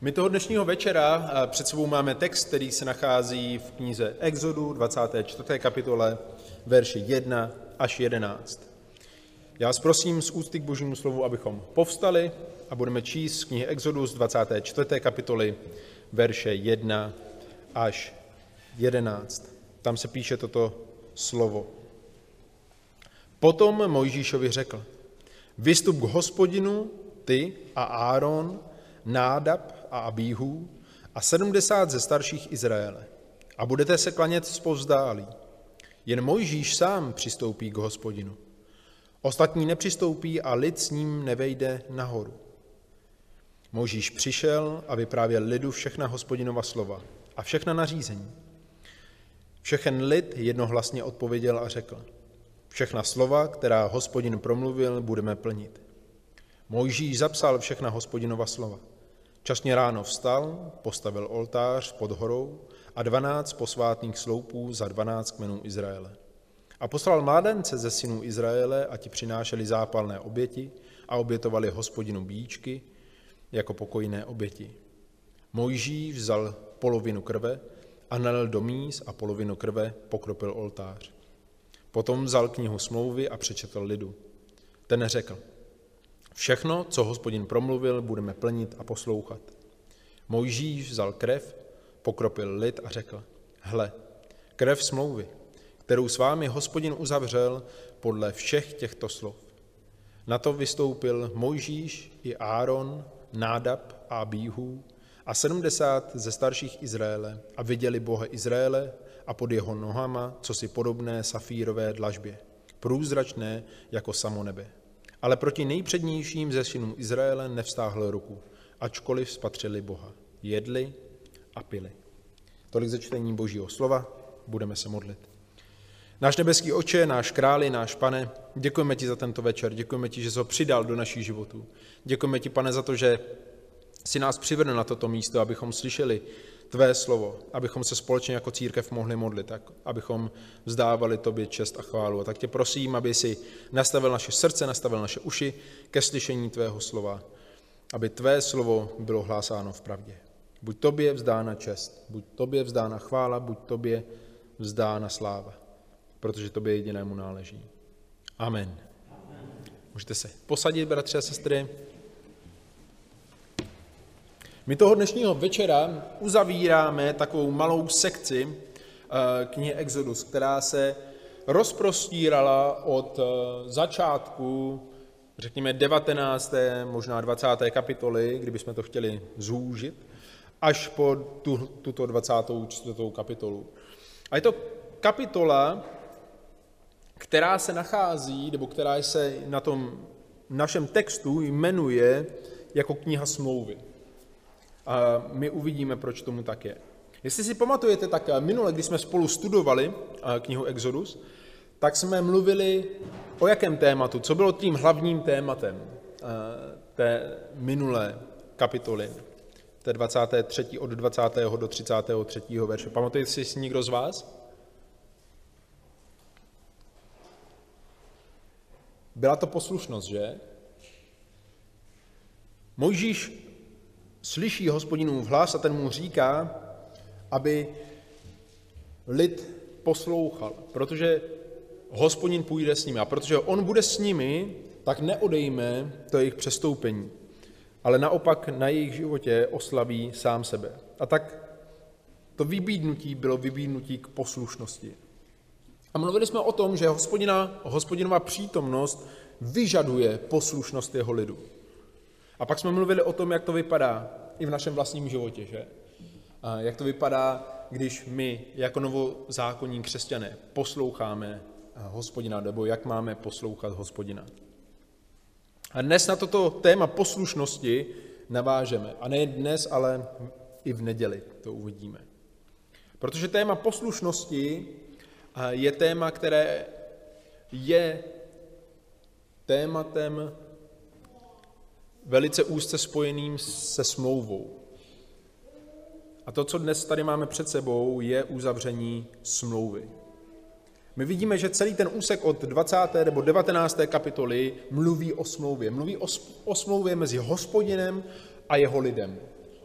My toho dnešního večera eh, před sebou máme text, který se nachází v knize Exodu, 24. kapitole, verši 1 až 11. Já vás prosím z úcty k božímu slovu, abychom povstali a budeme číst z knihy Exodus 24. kapitoly, verše 1 až 11. Tam se píše toto slovo. Potom Mojžíšovi řekl, vystup k hospodinu, ty a Áron, Nádab a Abíhu a sedmdesát ze starších Izraele. A budete se klanět zpovzdálí. Jen Mojžíš sám přistoupí k hospodinu. Ostatní nepřistoupí a lid s ním nevejde nahoru. Mojžíš přišel a vyprávěl lidu všechna hospodinova slova a všechna nařízení. Všechen lid jednohlasně odpověděl a řekl, všechna slova, která hospodin promluvil, budeme plnit. Mojžíš zapsal všechna hospodinova slova. Časně ráno vstal, postavil oltář pod horou a dvanáct posvátných sloupů za dvanáct kmenů Izraele. A poslal mládence ze synů Izraele a ti přinášeli zápalné oběti a obětovali hospodinu bíčky jako pokojné oběti. Mojžíš vzal polovinu krve a nalil do míz a polovinu krve pokropil oltář. Potom vzal knihu smlouvy a přečetl lidu. Ten řekl, všechno, co hospodin promluvil, budeme plnit a poslouchat. Mojžíš vzal krev, pokropil lid a řekl, hle, krev smlouvy, kterou s vámi hospodin uzavřel podle všech těchto slov. Na to vystoupil Mojžíš i Áron, Nádab a Abíhu a sedmdesát ze starších Izraele a viděli Boha Izraele a pod jeho nohama, co si podobné safírové dlažbě, průzračné jako samo nebe. Ale proti nejpřednějším ze synů Izraele nevstáhl ruku, ačkoliv spatřili Boha. Jedli a pili. Tolik ze čtení Božího slova, budeme se modlit. Náš nebeský oče, náš králi, náš pane, děkujeme ti za tento večer, děkujeme ti, že jsi ho přidal do našich životů. Děkujeme ti, pane, za to, že si nás přivedl na toto místo, abychom slyšeli tvé slovo, abychom se společně jako církev mohli modlit, tak abychom vzdávali tobě čest a chválu. A tak tě prosím, aby si nastavil naše srdce, nastavil naše uši ke slyšení tvého slova, aby tvé slovo bylo hlásáno v pravdě. Buď tobě vzdána čest, buď tobě vzdána chvála, buď tobě vzdána sláva, protože tobě jedinému náleží. Amen. Můžete se posadit, bratři a sestry. My toho dnešního večera uzavíráme takovou malou sekci eh, knihy Exodus, která se rozprostírala od eh, začátku, řekněme 19. možná 20. kapitoly, kdybychom to chtěli zúžit, až po tu, tuto 24. kapitolu. A je to kapitola, která se nachází, nebo která se na tom našem textu jmenuje jako kniha smlouvy. A my uvidíme, proč tomu tak je. Jestli si pamatujete, tak minule, když jsme spolu studovali knihu Exodus, tak jsme mluvili o jakém tématu, co bylo tím hlavním tématem té minulé kapitoly, té 23. od 20. do 33. verše. Pamatujete si někdo z vás? Byla to poslušnost, že? Mojžíš slyší hospodinův hlas a ten mu říká, aby lid poslouchal, protože hospodin půjde s nimi. A protože on bude s nimi, tak neodejme to jejich přestoupení, ale naopak na jejich životě oslaví sám sebe. A tak to vybídnutí bylo vybídnutí k poslušnosti. A mluvili jsme o tom, že hospodina, hospodinová přítomnost vyžaduje poslušnost jeho lidu. A pak jsme mluvili o tom, jak to vypadá i v našem vlastním životě, že? A jak to vypadá, když my jako novozákonní křesťané posloucháme hospodina, nebo jak máme poslouchat hospodina. A dnes na toto téma poslušnosti navážeme. A ne dnes, ale i v neděli to uvidíme. Protože téma poslušnosti je téma, které je tématem velice úzce spojeným se smlouvou. A to, co dnes tady máme před sebou, je uzavření smlouvy. My vidíme, že celý ten úsek od 20. nebo 19. kapitoly mluví o smlouvě. Mluví o, smlouvě mezi hospodinem a jeho lidem.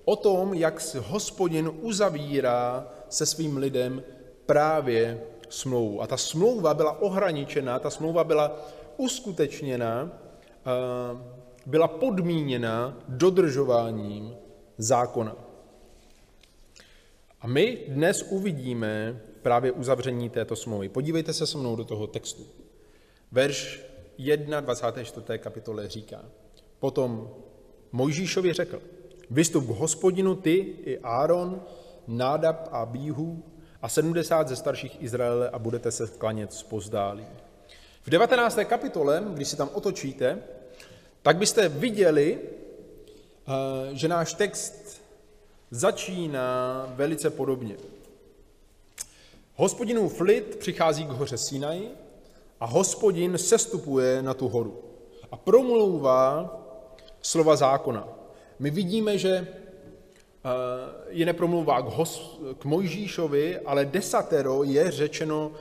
o tom, jak hospodin uzavírá se svým lidem právě smlouvu. A ta smlouva byla ohraničena, ta smlouva byla uskutečněna, byla podmíněna dodržováním zákona. A my dnes uvidíme právě uzavření této smlouvy. Podívejte se se mnou do toho textu. Verš 1, 24. kapitole říká, potom Mojžíšovi řekl, vystup k hospodinu ty i Áron, Nádab a Bíhu a 70 ze starších Izraele a budete se klanět spozdálí. V 19. kapitole, když si tam otočíte, tak byste viděli, eh, že náš text začíná velice podobně. Hospodinův lid přichází k hoře Sinai a hospodin sestupuje na tu horu a promlouvá slova zákona. My vidíme, že eh, je nepromlouvá k, hos, k Mojžíšovi, ale desatero je řečeno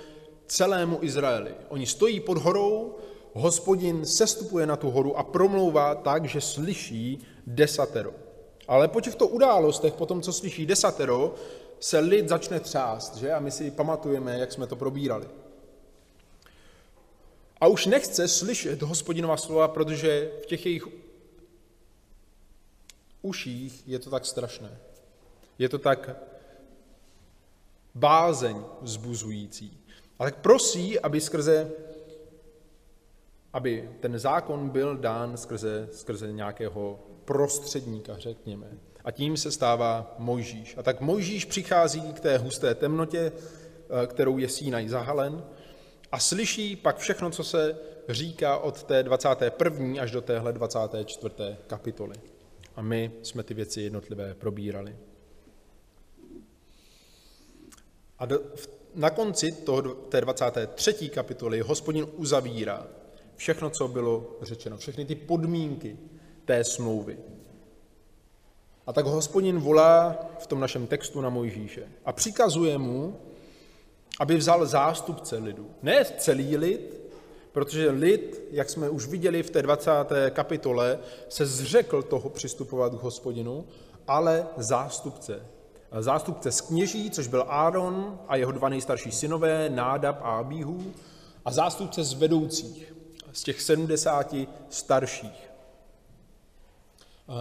celému Izraeli. Oni stojí pod horou, hospodin sestupuje na tu horu a promlouvá tak, že slyší desatero. Ale po těchto událostech, po tom, co slyší desatero, se lid začne třást, že? A my si pamatujeme, jak jsme to probírali. A už nechce slyšet hospodinova slova, protože v těch jejich uších je to tak strašné. Je to tak bázeň vzbuzující. A tak prosí, aby skrze aby ten zákon byl dán skrze, skrze nějakého prostředníka, řekněme. A tím se stává Mojžíš. A tak Mojžíš přichází k té husté temnotě, eh, kterou je Sínaj zahalen, a slyší pak všechno, co se říká od té 21. až do téhle 24. kapitoly. A my jsme ty věci jednotlivé probírali. A do, na konci toho, té 23. kapitoly hospodin uzavírá všechno, co bylo řečeno, všechny ty podmínky té smlouvy. A tak hospodin volá v tom našem textu na Mojžíše a přikazuje mu, aby vzal zástupce lidu. Ne celý lid, protože lid, jak jsme už viděli v té 20. kapitole, se zřekl toho přistupovat k hospodinu, ale zástupce. Zástupce z kněží, což byl Áron a jeho dva nejstarší synové, Nádab a Abíhu, a zástupce z vedoucích, z těch 70 starších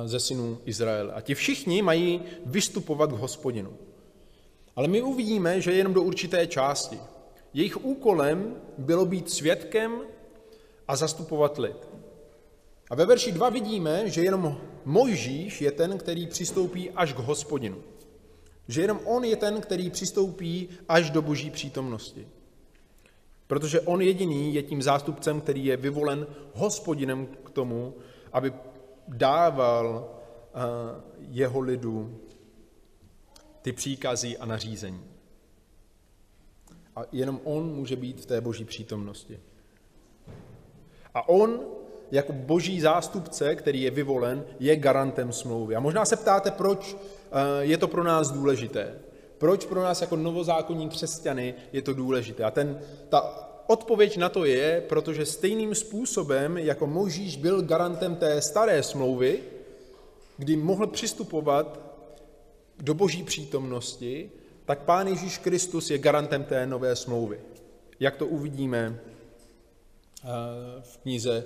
ze synů Izraele. A ti všichni mají vystupovat k hospodinu. Ale my uvidíme, že jenom do určité části. Jejich úkolem bylo být svědkem a zastupovat lid. A ve verši 2 vidíme, že jenom Mojžíš je ten, který přistoupí až k hospodinu. Že jenom on je ten, který přistoupí až do boží přítomnosti. Protože on jediný je tím zástupcem, který je vyvolen hospodinem k tomu, aby dával eh, jeho lidu ty příkazy a nařízení. A jenom on může být v té boží přítomnosti. A on, jako boží zástupce, který je vyvolen, je garantem smlouvy. A možná se ptáte, proč eh, je to pro nás důležité. Proč pro nás jako novozákonní křesťany je to důležité? A ten, ta odpověď na to je, protože stejným způsobem, jako Možíš byl garantem té staré smlouvy, kdy mohl přistupovat do boží přítomnosti, tak Pán Ježíš Kristus je garantem té nové smlouvy. Jak to uvidíme eh, v knize,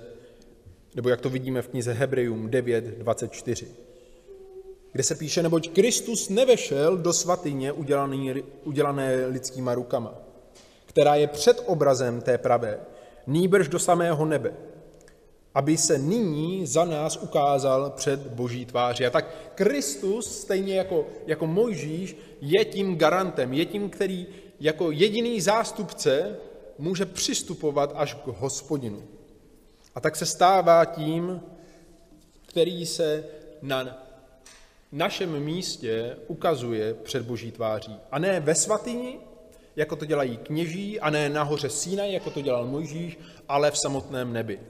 nebo jak to vidíme v knize Hebrejům 9.24, kde se píše, neboť Kristus nevešel do svatyně udělaný, udělané lidskýma rukama, která je před obrazem té pravé, nýbrž do samého nebe, aby se nyní za nás ukázal před boží tváří. A tak Kristus, stejně jako, jako Mojžíš, je tím garantem, je tím, který jako jediný zástupce může přistupovat až k hospodinu. A tak se stává tím, který se na našem místě ukazuje před boží tváří. A ne ve svatyni, jako to dělají kněží, a ne nahoře Sínaj, jako to dělal Mojžíš, ale v samotném nebi.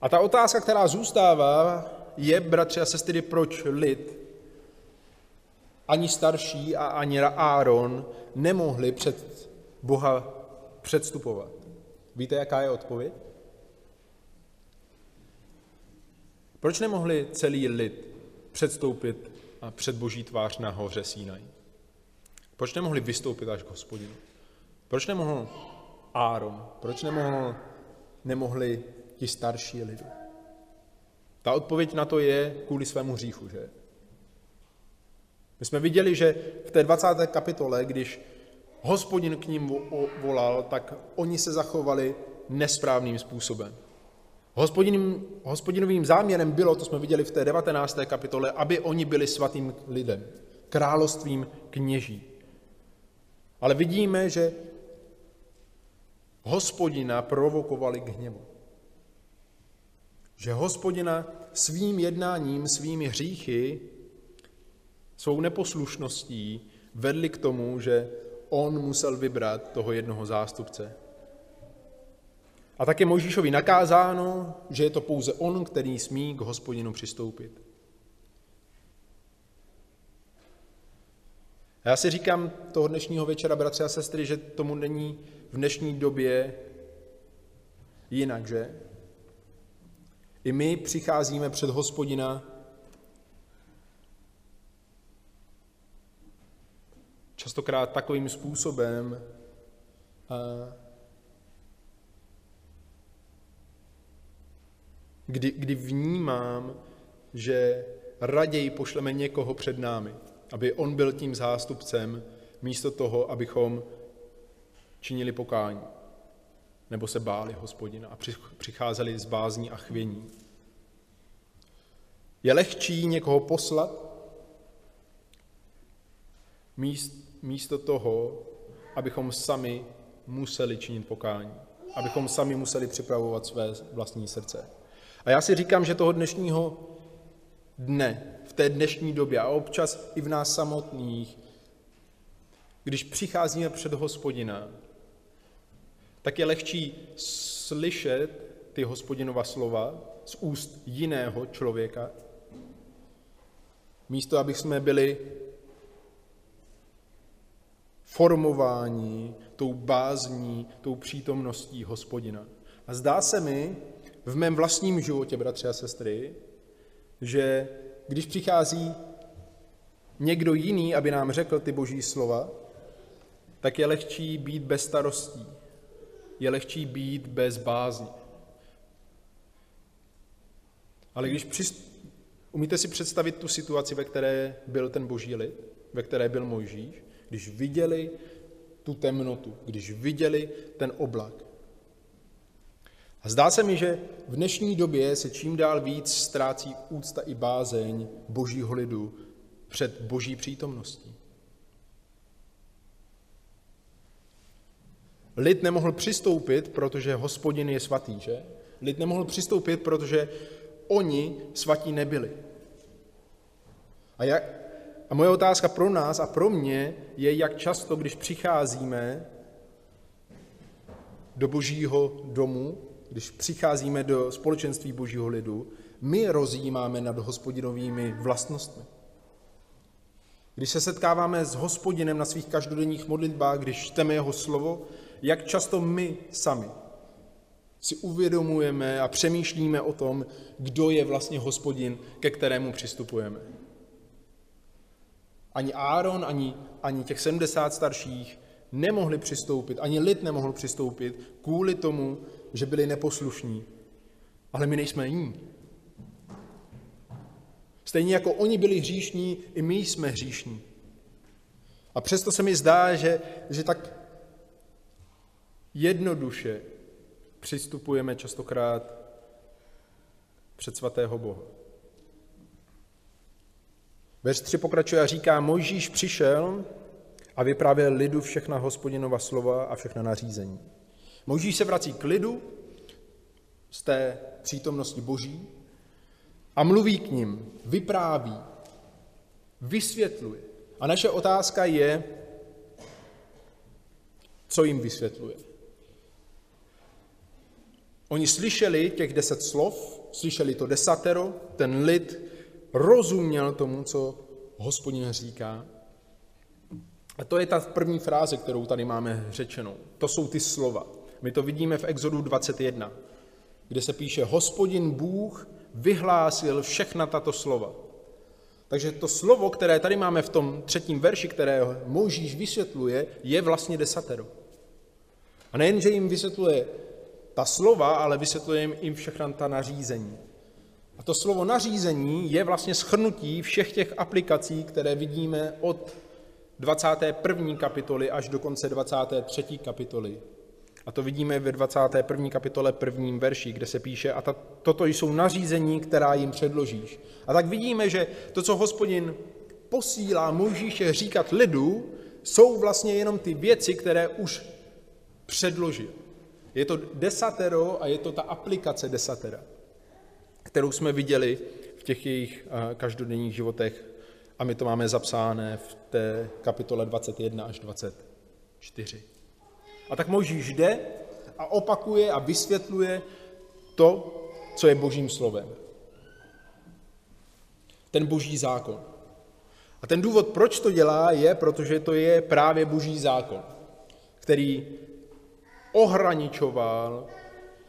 A ta otázka, která zůstává, je, bratři a sestry, proč lid, ani starší a ani Áron nemohli před Boha předstupovat. Víte, jaká je odpověď? Proč nemohli celý lid předstoupit před boží tvář na hoře Sínaj? Proč nemohli vystoupit až k hospodinu? Proč nemohl Áron? Proč nemohl, nemohli ti starší lidu? Ta odpověď na to je kvůli svému hříchu, že? My jsme viděli, že v té 20. kapitole, když hospodin k ním volal, tak oni se zachovali nesprávným způsobem. Hospodinovým, hospodinovým záměrem bylo, to jsme viděli v té 19. kapitole, aby oni byli svatým lidem, královstvím kněží. Ale vidíme, že hospodina provokovali k hněvu. Že hospodina svým jednáním, svými hříchy, svou neposlušností vedli k tomu, že on musel vybrat toho jednoho zástupce. A také Mojžíšovi nakázáno, že je to pouze on, který smí k hospodinu přistoupit. A já si říkám toho dnešního večera, bratři a sestry, že tomu není v dnešní době jinak, že? I my přicházíme před hospodina častokrát takovým způsobem, kdy, kdy vnímám, že raději pošleme někoho před námi, aby on byl tím zástupcem, místo toho, abychom činili pokání nebo se báli hospodina a přicházeli z bázní a chvění. Je lehčí někoho poslat, místo toho, abychom sami museli činit pokání, abychom sami museli připravovat své vlastní srdce. A já si říkám, že toho dnešního dne, v té dnešní době a občas i v nás samotných, když přicházíme před hospodina, tak je lehčí slyšet ty hospodinova slova z úst jiného člověka, místo aby jsme byli formováni tou bázní, tou přítomností hospodina. A zdá se mi v mém vlastním životě, bratři a sestry, že když přichází někdo jiný, aby nám řekl ty boží slova, tak je lehčí být bez starostí, je lehčí být bez bázně. Ale když přist... umíte si představit tu situaci, ve které byl ten boží lid, ve které byl Mojžíš, když viděli tu temnotu, když viděli ten oblak. A zdá se mi, že v dnešní době se čím dál víc ztrácí úcta i bázeň božího lidu před boží přítomností. Lid nemohl přistoupit, protože hospodin je svatý, že? Lid nemohl přistoupit, protože oni svatí nebyli. A, jak, a moje otázka pro nás a pro mě je, jak často, když přicházíme do božího domu, když přicházíme do společenství božího lidu, my rozjímáme nad hospodinovými vlastnostmi. Když se setkáváme s hospodinem na svých každodenních modlitbách, když čteme jeho slovo, jak často my sami si uvědomujeme a přemýšlíme o tom, kdo je vlastně hospodin, ke kterému přistupujeme. Ani Áron, ani, ani těch 70 starších nemohli přistoupit, ani lid nemohl přistoupit kvůli tomu, že byli neposlušní. Ale my nejsme jiní. Stejně jako oni byli hříšní, i my jsme hříšní. A přesto se mi zdá, že, že tak jednoduše přistupujeme častokrát před svatého Boha. Verš 3 pokračuje a říká, Mojžíš přišel a vyprávěl lidu všechna hospodinova slova a všechna nařízení. Mojžíš se vrací k lidu z té přítomnosti boží a mluví k ním, vypráví, vysvětluje. A naše otázka je, co jim vysvětluje. Oni slyšeli těch deset slov, slyšeli to desatero, ten lid rozuměl tomu, co hospodin říká. A to je ta první fráze, kterou tady máme řečenou. To jsou ty slova. My to vidíme v Exodu 21, kde se píše, hospodin Bůh vyhlásil všechna tato slova. Takže to slovo, které tady máme v tom třetím verši, které Mojžíš vysvětluje, je vlastně desatero. A nejen, že jim vysvětluje ta slova, ale vysvětluje jim všechna ta nařízení. A to slovo nařízení je vlastně schrnutí všech těch aplikací, které vidíme od 21. kapitoly až do konce 23. kapitoly. A to vidíme ve 21. kapitole prvním verši, kde se píše, a ta, toto jsou nařízení, která jim předložíš. A tak vidíme, že to, co hospodin posílá Mojžíše říkat lidu, jsou vlastně jenom ty věci, které už předložil. Je to desatero a je to ta aplikace desatera, kterou jsme viděli v těch jejich eh, každodenních životech a my to máme zapsáné v té kapitole 21 až 24. A tak Mojžíš jde a opakuje a vysvětluje to, co je božím slovem. Ten boží zákon. A ten důvod, proč to dělá, je, protože to je právě boží zákon, který ohraničoval,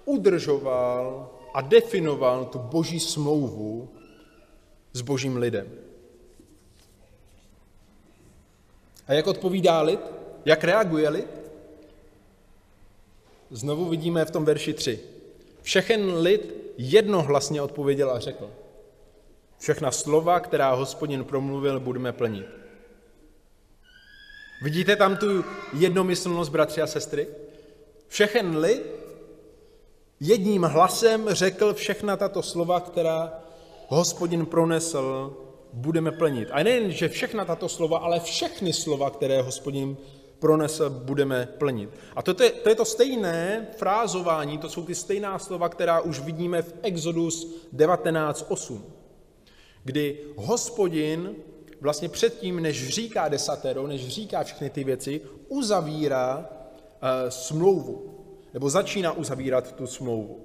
udržoval a definoval tu boží smlouvu s božím lidem. A jak odpovídá lid? Jak reaguje lid? Znovu vidíme v tom verši 3. Všechen lid jednohlasně odpověděl a řekl. Všechna slova, která hospodin promluvil, budeme plnit. Vidíte tam tu jednomyslnost, bratři a sestry? Všechen lid jedním hlasem řekl všechna tato slova, která hospodin pronesl, budeme plnit. A nejen, že všechna tato slova, ale všechny slova, které hospodin pronesl, budeme plnit. A to je, to je to stejné frázování, to jsou ty stejná slova, která už vidíme v Exodus 19.8, kdy hospodin vlastně předtím, než říká desatero, než říká všechny ty věci, uzavírá uh, smlouvu, nebo začíná uzavírat tu smlouvu.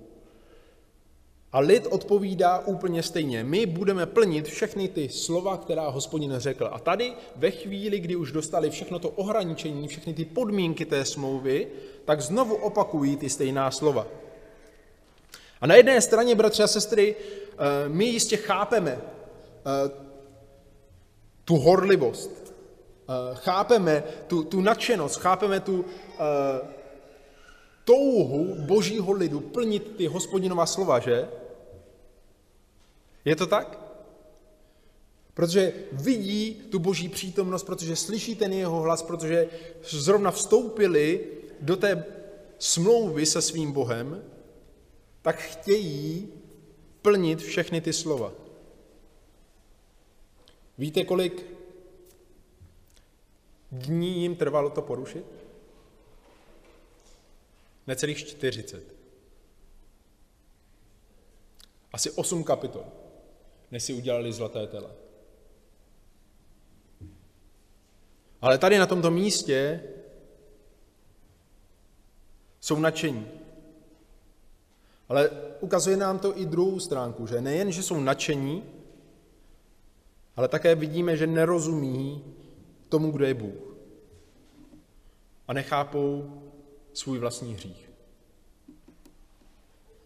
A lid odpovídá úplně stejně. My budeme plnit všechny ty slova, která hospodin řekl. A tady ve chvíli, kdy už dostali všechno to ohraničení, všechny ty podmínky té smlouvy, tak znovu opakují ty stejná slova. A na jedné straně, bratři a sestry, eh, my jistě chápeme eh, tu horlivost, eh, chápeme tu, tu nadšenost, chápeme tu touhu božího lidu plnit ty hospodinová slova, že? Je to tak? Protože vidí tu boží přítomnost, protože slyší ten jeho hlas, protože zrovna vstoupili do té smlouvy se svým Bohem, tak chtějí plnit všechny ty slova. Víte, kolik dní jim trvalo to porušit? Necelých 40. Asi 8 kapitol než si udělali zlaté tele. Ale tady na tomto místě jsou nadšení. Ale ukazuje nám to i druhou stránku, že nejen, že jsou nadšení, ale také vidíme, že nerozumí tomu, kdo je Bůh. A nechápou svůj vlastní hřích.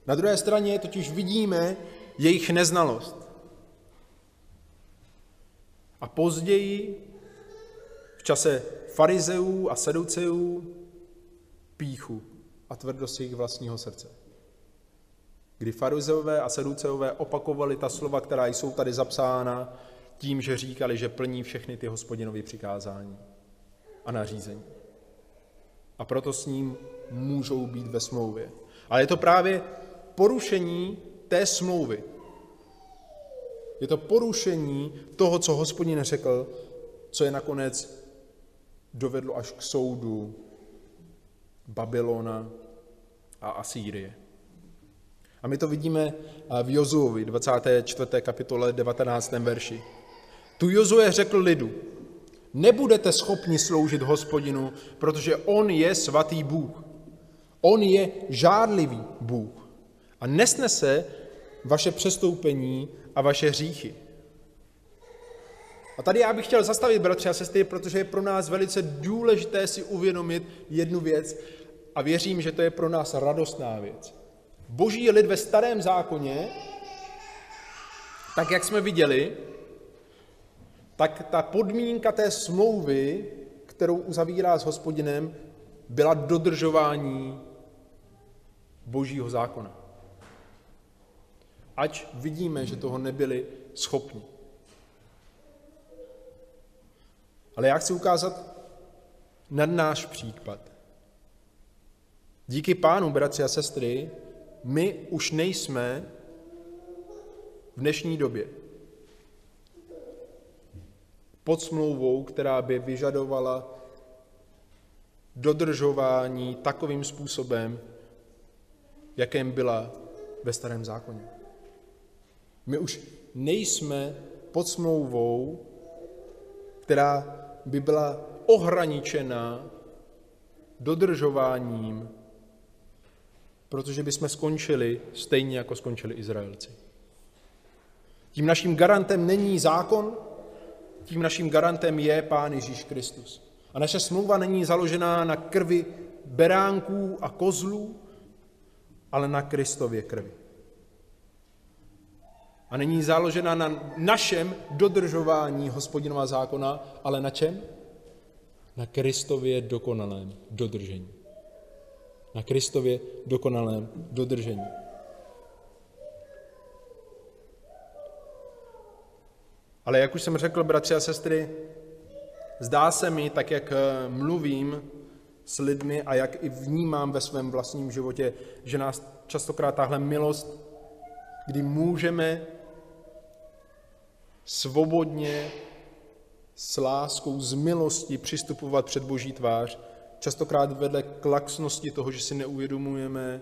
Na druhé straně totiž vidíme jejich neznalost. A později, v čase farizeů a seduceů, píchu a tvrdost jejich vlastního srdce. Kdy farizeové a seduceové opakovali ta slova, která jsou tady zapsána, tím, že říkali, že plní všechny ty hospodinové přikázání a nařízení. A proto s ním můžou být ve smlouvě. Ale je to právě porušení té smlouvy, je to porušení toho, co hospodin řekl, co je nakonec dovedlo až k soudu Babylona a Asýrie. A my to vidíme v Jozuovi, 24. kapitole, 19. verši. Tu Jozue řekl lidu, nebudete schopni sloužit hospodinu, protože on je svatý Bůh. On je žádlivý Bůh a nesnese vaše přestoupení a vaše hříchy. A tady já bych chtěl zastavit, bratři a sestry, protože je pro nás velice důležité si uvědomit jednu věc a věřím, že to je pro nás radostná věc. Boží lid ve starém zákoně tak jak jsme viděli, tak ta podmínka té smlouvy, kterou uzavírá s hospodinem, byla dodržování božího zákona. Ať vidíme, že toho nebyli schopni. Ale já chci ukázat na náš příklad. Díky pánu, bratři a sestry, my už nejsme v dnešní době pod smlouvou, která by vyžadovala dodržování takovým způsobem, jakém byla ve starém zákoně. My už nejsme pod smlouvou, která by byla ohraničena dodržováním, protože bychom skončili stejně, jako skončili Izraelci. Tím naším garantem není zákon, tím naším garantem je Pán Ježíš Kristus. A naše smlouva není založená na krvi beránků a kozlů, ale na Kristově krvi. A není založena na našem dodržování hospodinova zákona, ale na čem? Na Kristově dokonalém dodržení. Na Kristově dokonalém dodržení. Ale jak už jsem řekl, bratři a sestry, zdá se mi, tak jak eh, mluvím s lidmi a jak i vnímám ve svém vlastním životě, že nás častokrát tahle milost, kdy můžeme svobodně s láskou, z milosti přistupovat před Boží tvář, častokrát vedle k toho, že si neuvědomujeme,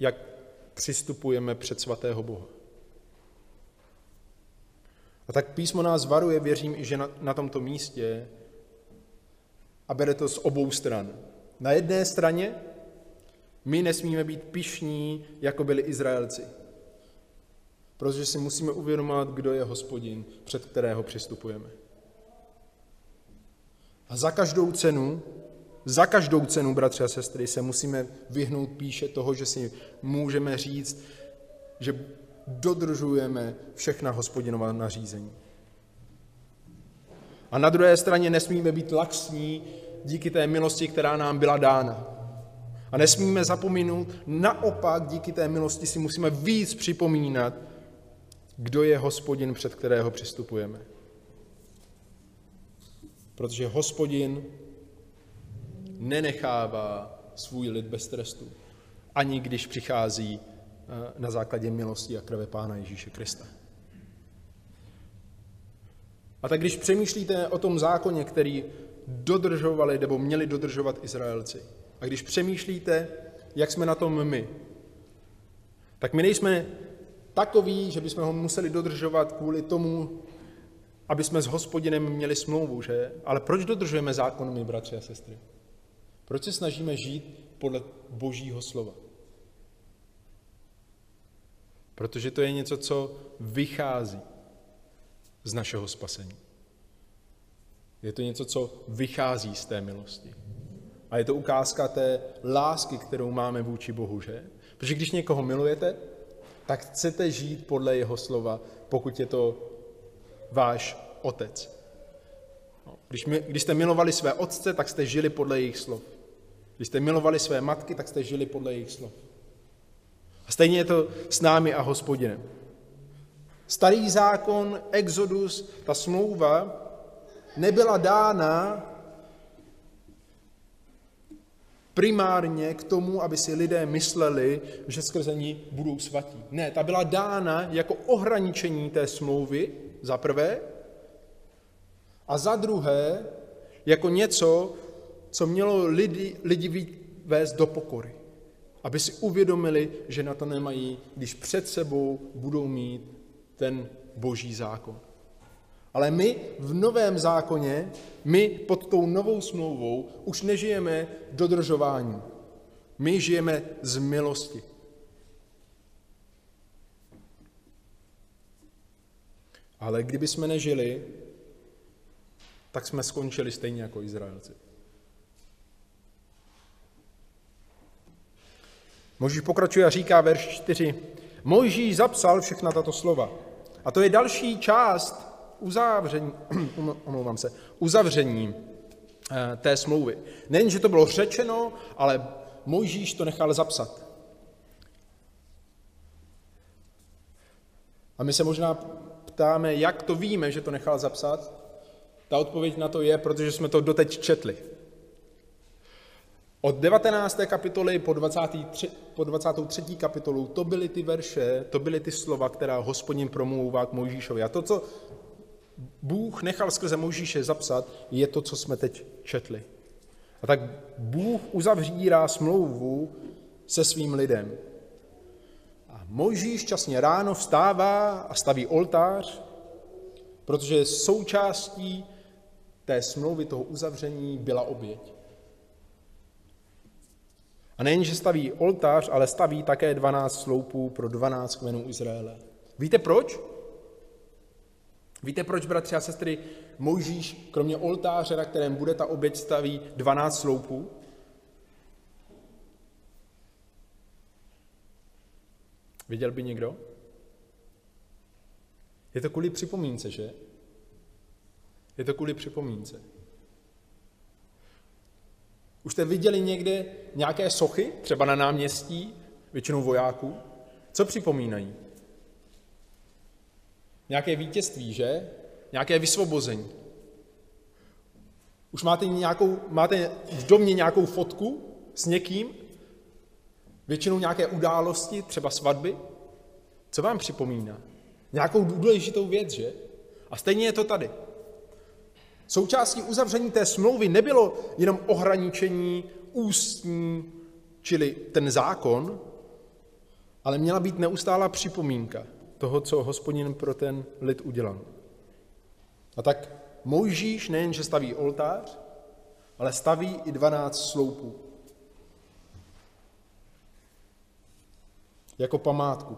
jak přistupujeme před svatého Boha. A tak písmo nás varuje, věřím i, že na, na tomto místě, a bere to z obou stran. Na jedné straně my nesmíme být pišní, jako byli Izraelci. Protože si musíme uvědomovat, kdo je hospodin, před kterého přistupujeme. A za každou cenu, za každou cenu, bratři a sestry, se musíme vyhnout píše toho, že si můžeme říct, že dodržujeme všechna hospodinová nařízení. A na druhé straně nesmíme být laxní díky té milosti, která nám byla dána. A nesmíme zapomínat, naopak díky té milosti si musíme víc připomínat, kdo je hospodin, před kterého přistupujeme. Protože hospodin nenechává svůj lid bez trestu, ani když přichází eh, na základě milosti a krve Pána Ježíše Krista. A tak když přemýšlíte o tom zákoně, který dodržovali nebo měli dodržovat Izraelci, a když přemýšlíte, jak jsme na tom my, tak my nejsme takový, že bychom ho museli dodržovat kvůli tomu, aby jsme s hospodinem měli smlouvu, že? Ale proč dodržujeme zákon my, bratři a sestry? Proč se snažíme žít podle božího slova? Protože to je něco, co vychází z našeho spasení. Je to něco, co vychází z té milosti. A je to ukázka té lásky, kterou máme vůči Bohu, že? Protože když někoho milujete, tak chcete žít podle jeho slova, pokud je to váš otec. No, když, my, když jste milovali své otce, tak jste žili podle jejich slov. Když jste milovali své matky, tak jste žili podle jejich slov. A stejně je to s námi a hospodinem. Starý zákon, Exodus, ta smlouva nebyla dána primárně k tomu, aby si lidé mysleli, že skrze ní budou svatí. Ne, ta byla dána jako ohraničení té smlouvy, za prvé, a za druhé, jako něco, co mělo lidi, lidi vést do pokory. Aby si uvědomili, že na to nemají, když před sebou budou mít ten boží zákon. Ale my v novém zákoně, my pod tou novou smlouvou už nežijeme dodržování. My žijeme z milosti. Ale kdyby jsme nežili, tak jsme skončili stejně jako Izraelci. Možíš pokračuje a říká verš 4. Mojžíš zapsal všechna tato slova. A to je další část uzavření, eh, té smlouvy. Nejen, že to bylo řečeno, ale Mojžíš to nechal zapsat. A my se možná ptáme, jak to víme, že to nechal zapsat. Ta odpověď na to je, protože jsme to doteď četli. Od 19. kapitoly po, 23, po 23. kapitolu to byly ty verše, to byly ty slova, která hospodin promlouvá k Mojžíšovi. A to, co Bůh nechal skrze Mojžíše zapsat, je to, co jsme teď četli. A tak Bůh uzavřírá smlouvu se svým lidem. A Mojžíš časně ráno vstává a staví oltář, protože součástí té smlouvy, toho uzavření byla oběť. A nejen, že staví oltář, ale staví také 12 sloupů pro 12 kmenů Izraele. Víte proč? Víte, proč, bratři a sestry, Mojžíš, kromě oltáře, na kterém bude ta oběť, staví 12 sloupů? Viděl by někdo? Je to kvůli připomínce, že? Je to kvůli připomínce. Už jste viděli někde nějaké sochy, třeba na náměstí, většinou vojáků? Co připomínají? Nějaké vítězství, že? Nějaké vysvobození. Už máte, nějakou, máte v domě nějakou fotku s někým? Většinou nějaké události, třeba svatby? Co vám připomíná? Nějakou důležitou věc, že? A stejně je to tady. Součástí uzavření té smlouvy nebylo jenom ohraničení ústní, čili ten zákon, ale měla být neustálá připomínka toho, co hospodin pro ten lid udělal. A tak Mojžíš nejenže staví oltář, ale staví i 12 sloupů. Jako památku,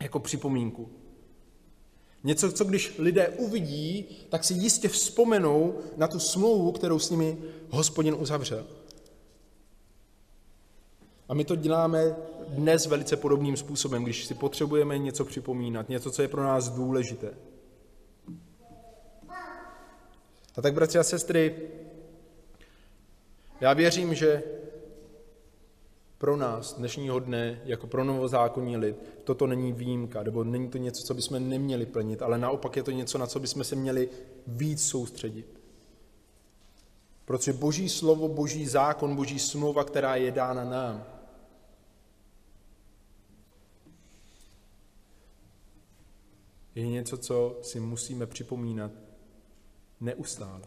jako připomínku. Něco, co když lidé uvidí, tak si jistě vzpomenou na tu smlouvu, kterou s nimi hospodin uzavřel. A my to děláme dnes velice podobným způsobem, když si potřebujeme něco připomínat, něco, co je pro nás důležité. A tak, bratři a sestry, já věřím, že pro nás dnešního dne, jako pro novozákonní lid, toto není výjimka, nebo není to něco, co bychom neměli plnit, ale naopak je to něco, na co bychom se měli víc soustředit. Protože boží slovo, boží zákon, boží smlouva, která je dána nám, je něco, co si musíme připomínat neustále.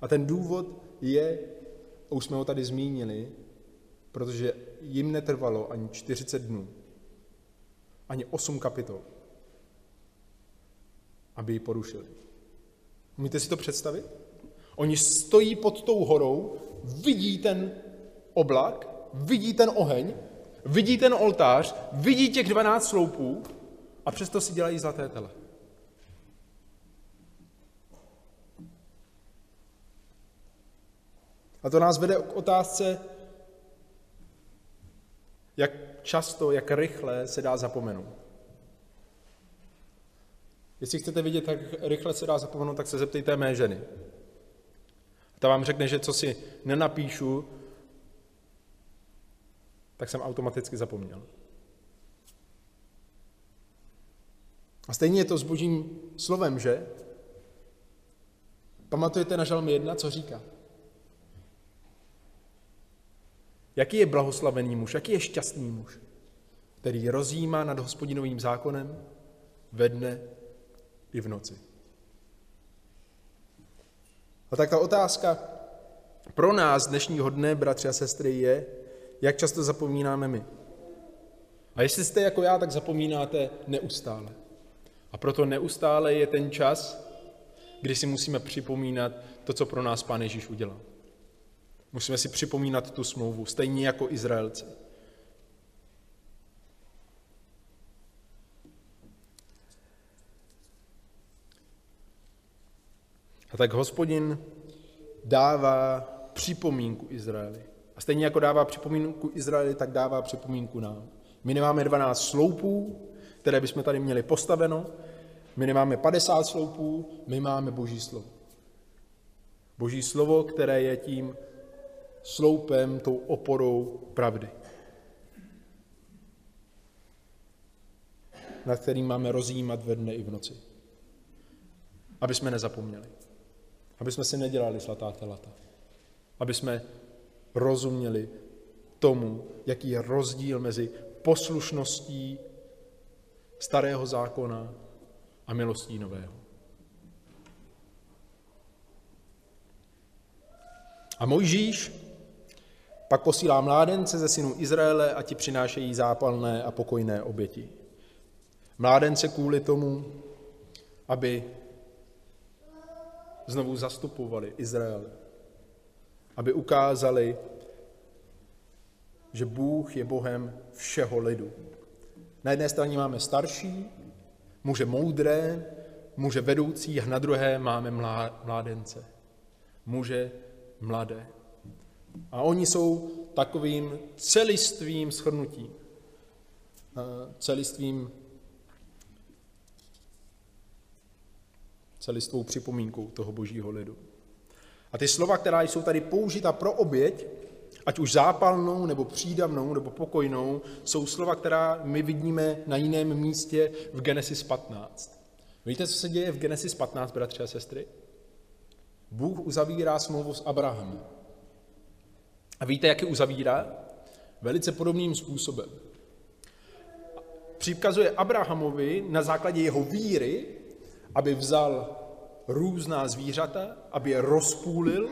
A ten důvod je, už jsme ho tady zmínili, protože jim netrvalo ani 40 dnů, ani 8 kapitol, aby ji porušili. Umíte si to představit? Oni stojí pod tou horou, vidí ten oblak, vidí ten oheň, vidí ten oltář, vidí těch 12 sloupů a přesto si dělají zlaté tele. A to nás vede k otázce, jak často, jak rychle se dá zapomenout. Jestli chcete vidět, jak rychle se dá zapomenout, tak se zeptejte mé ženy. Ta vám řekne, že co si nenapíšu, tak jsem automaticky zapomněl. A stejně je to s božím slovem, že? Pamatujete na žalm 1, co říká? Jaký je blahoslavený muž, jaký je šťastný muž, který rozjímá nad hospodinovým zákonem ve dne i v noci. A tak ta otázka pro nás dnešního dne, bratři a sestry, je, jak často zapomínáme my. A jestli jste jako já, tak zapomínáte neustále. A proto neustále je ten čas, kdy si musíme připomínat to, co pro nás Pán Ježíš udělal. Musíme si připomínat tu smlouvu, stejně jako Izraelci. A tak hospodin dává připomínku Izraeli. A stejně jako dává připomínku Izraeli, tak dává připomínku nám. My nemáme 12 sloupů, které bychom tady měli postaveno. My nemáme 50 sloupů, my máme Boží slovo. Boží slovo, které je tím sloupem, tou oporou pravdy. na kterým máme rozjímat ve dne i v noci. Aby jsme nezapomněli. Aby jsme si nedělali slatá telata. Aby jsme rozuměli tomu, jaký je rozdíl mezi poslušností starého zákona a milostí nového. A Mojžíš pak posílá mládence ze synů Izraele a ti přinášejí zápalné a pokojné oběti. Mládence kvůli tomu, aby znovu zastupovali Izrael, aby ukázali, že Bůh je Bohem všeho lidu, na jedné straně máme starší, muže moudré, muže vedoucí a na druhé máme mládence, muže mladé. A oni jsou takovým celistvým schrnutím, eh, celistvým celistvou připomínkou toho božího lidu. A ty slova, která jsou tady použita pro oběť, ať už zápalnou, nebo přídavnou, nebo pokojnou, jsou slova, která my vidíme na jiném místě v Genesis 15. Víte, co se děje v Genesis 15, bratři a sestry? Bůh uzavírá smlouvu s Abrahamem. A víte, jak ji uzavírá? Velice podobným způsobem. Příkazuje Abrahamovi na základě jeho víry, aby vzal různá zvířata, aby je rozpůlil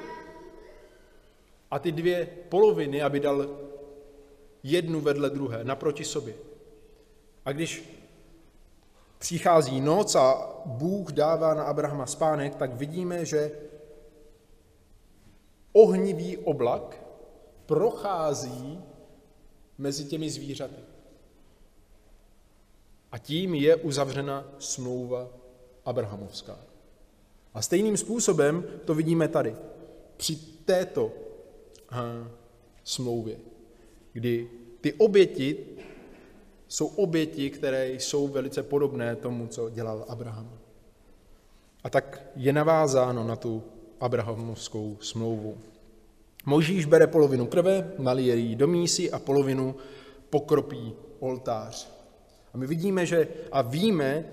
a ty dvě poloviny, aby dal jednu vedle druhé, naproti sobě. A když přichází noc a Bůh dává na Abrahama spánek, tak vidíme, že ohnivý oblak prochází mezi těmi zvířaty. A tím je uzavřena smlouva Abrahamovská. A stejným způsobem to vidíme tady. Při této smlouvě, kdy ty oběti jsou oběti, které jsou velice podobné tomu, co dělal Abraham. A tak je navázáno na tu abrahamovskou smlouvu. Možíš bere polovinu krve, nalije ji do mísy a polovinu pokropí oltář. A my vidíme, že a víme,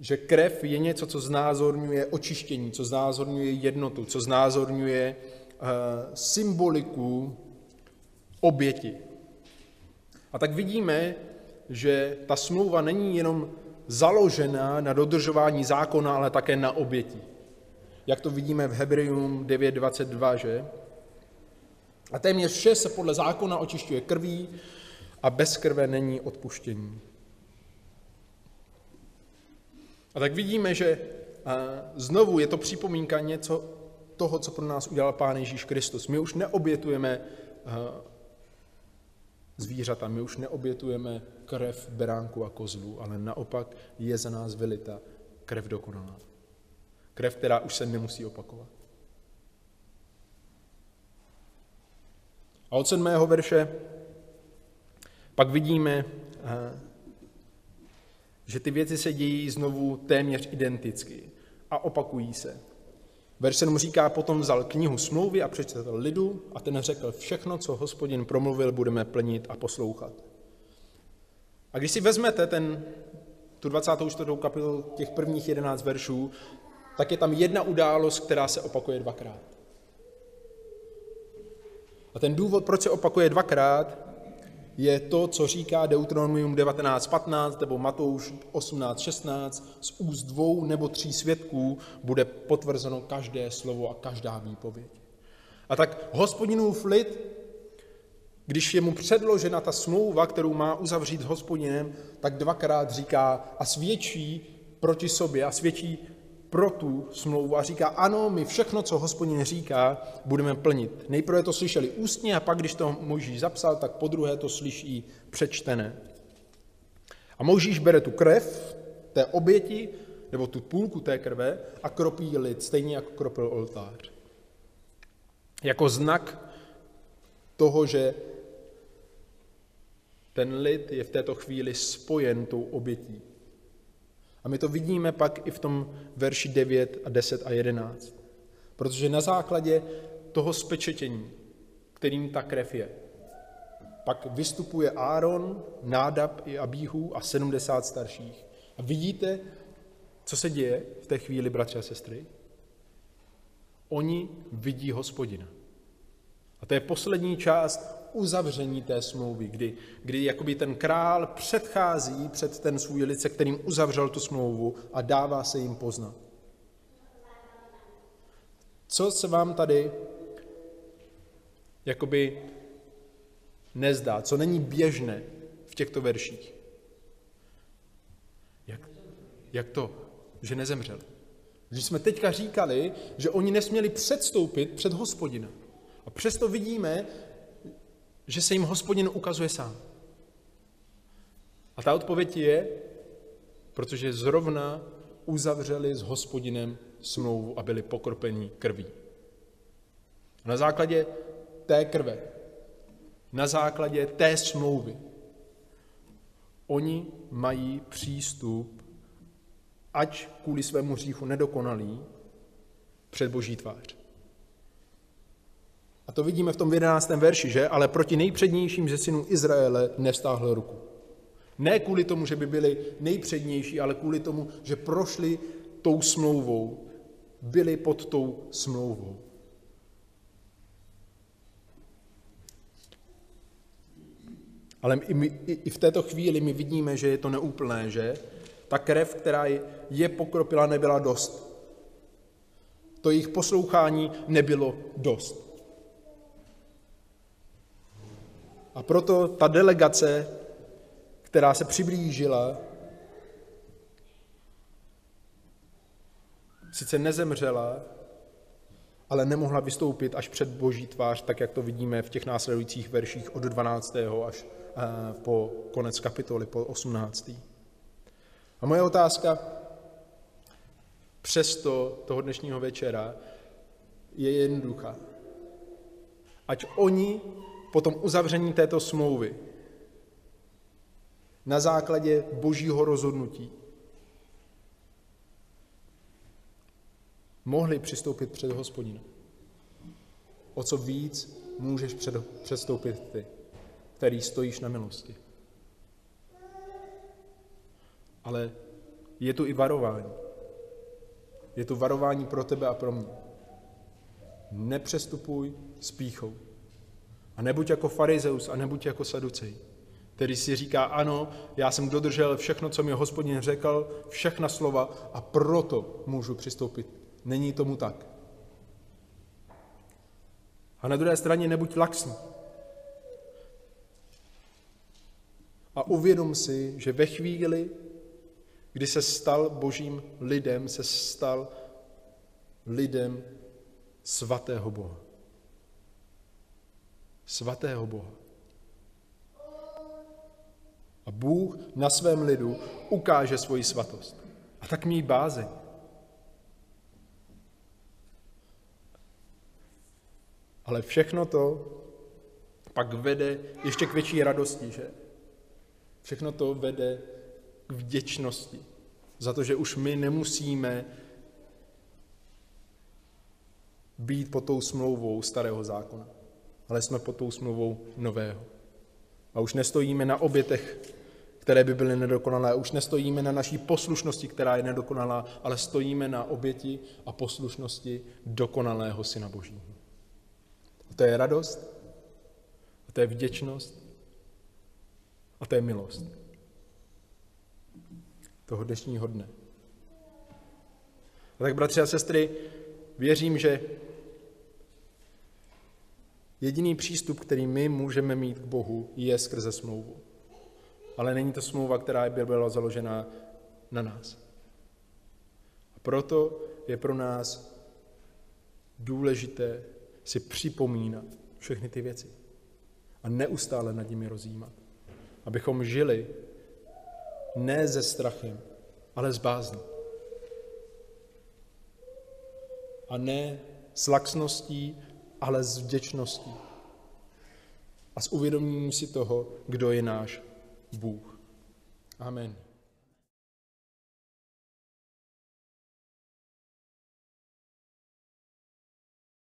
že krev je něco, co znázorňuje očištění, co znázorňuje jednotu, co znázorňuje Eh, symboliku oběti. A tak vidíme, že ta smlouva není jenom založená na dodržování zákona, ale také na oběti. Jak to vidíme v Hebrejům 9.22, že? A téměř vše se podle zákona očišťuje krví a bez krve není odpuštění. A tak vidíme, že eh, znovu je to připomínka něco, toho, co pro nás udělal Pán Ježíš Kristus. My už neobětujeme eh, zvířata, my už neobětujeme krev beránku a kozlu, ale naopak je za nás vylita krev dokonalá. Krev, která už se nemusí opakovat. A od sedmého verše pak vidíme, eh, že ty věci se dějí znovu téměř identicky a opakují se. Veršen mu říká, potom vzal knihu smlouvy a přečetl lidu a ten řekl, všechno, co hospodin promluvil, budeme plnit a poslouchat. A když si vezmete ten, tu 24. kapitolu těch prvních 11 veršů, tak je tam jedna událost, která se opakuje dvakrát. A ten důvod, proč se opakuje dvakrát, je to, co říká Deuteronomium 19.15 nebo Matouš 18.16, z úst dvou nebo tří svědků bude potvrzeno každé slovo a každá výpověď. A tak hospodinův lid, když je mu předložena ta smlouva, kterou má uzavřít s hospodinem, tak dvakrát říká a svědčí proti sobě a svědčí pro tu smlouvu a říká, ano, my všechno, co hospodin říká, budeme plnit. Nejprve to slyšeli ústně a pak, když to Mojžíš zapsal, tak po druhé to slyší přečtené. A Mojžíš bere tu krev té oběti, nebo tu půlku té krve a kropí lid, stejně jako kropil oltář. Jako znak toho, že ten lid je v této chvíli spojen tou obětí. A my to vidíme pak i v tom verši 9 a 10 a 11. Protože na základě toho spečetění, kterým ta krev je, pak vystupuje Áron, Nádab i Abíhu a 70 starších. A vidíte, co se děje v té chvíli, bratři a sestry? Oni vidí hospodina. A to je poslední část uzavření té smlouvy, kdy, kdy jakoby ten král předchází před ten svůj lid, se kterým uzavřel tu smlouvu a dává se jim poznat. Co se vám tady jakoby nezdá, co není běžné v těchto verších? Jak, jak to, že nezemřel? Když jsme teďka říkali, že oni nesměli předstoupit před hospodina. A přesto vidíme, že se jim hospodin ukazuje sám. A ta odpověď je, protože zrovna uzavřeli s hospodinem smlouvu a byli pokropeni krví. Na základě té krve, na základě té smlouvy, oni mají přístup, ať kvůli svému hříchu nedokonalý, před boží tvář. A to vidíme v tom 11. verši, že? Ale proti nejpřednějším ze synů Izraele nevstáhl ruku. Ne kvůli tomu, že by byli nejpřednější, ale kvůli tomu, že prošli tou smlouvou, byli pod tou smlouvou. Ale i, my, i v této chvíli my vidíme, že je to neúplné, že ta krev, která je pokropila, nebyla dost. To jejich poslouchání nebylo dost. A proto ta delegace, která se přiblížila, sice nezemřela, ale nemohla vystoupit až před boží tvář, tak jak to vidíme v těch následujících verších od 12. až eh, po konec kapitoly, po 18. A moje otázka přesto toho dnešního večera je jednoduchá. Ať oni po tom uzavření této smlouvy na základě božího rozhodnutí mohli přistoupit před hospodina. O co víc můžeš předstoupit ty, který stojíš na milosti. Ale je tu i varování. Je tu varování pro tebe a pro mě. Nepřestupuj s píchou. A nebuď jako farizeus a nebuď jako saducej, který si říká, ano, já jsem dodržel všechno, co mi hospodin řekl, všechna slova a proto můžu přistoupit. Není tomu tak. A na druhé straně nebuď laxný. A uvědom si, že ve chvíli, kdy se stal božím lidem, se stal lidem svatého Boha svatého Boha. A Bůh na svém lidu ukáže svoji svatost. A tak mý bázeň. Ale všechno to pak vede ještě k větší radosti, že? Všechno to vede k vděčnosti za to, že už my nemusíme být pod tou smlouvou starého zákona ale jsme pod tou smlouvou nového. A už nestojíme na obětech, které by byly nedokonalé, už nestojíme na naší poslušnosti, která je nedokonalá, ale stojíme na oběti a poslušnosti dokonalého Syna Božího. A to je radost, a to je vděčnost, a to je milost toho dnešního dne. A tak, bratři a sestry, věřím, že Jediný přístup, který my můžeme mít k Bohu, je skrze smlouvu. Ale není to smlouva, která by byla založena na nás. A proto je pro nás důležité si připomínat všechny ty věci a neustále nad nimi rozjímat. Abychom žili ne ze strachem, ale s bázní. A ne s laxností ale s vděčností. a s uvědoměním si toho, kdo je náš Bůh. Amen.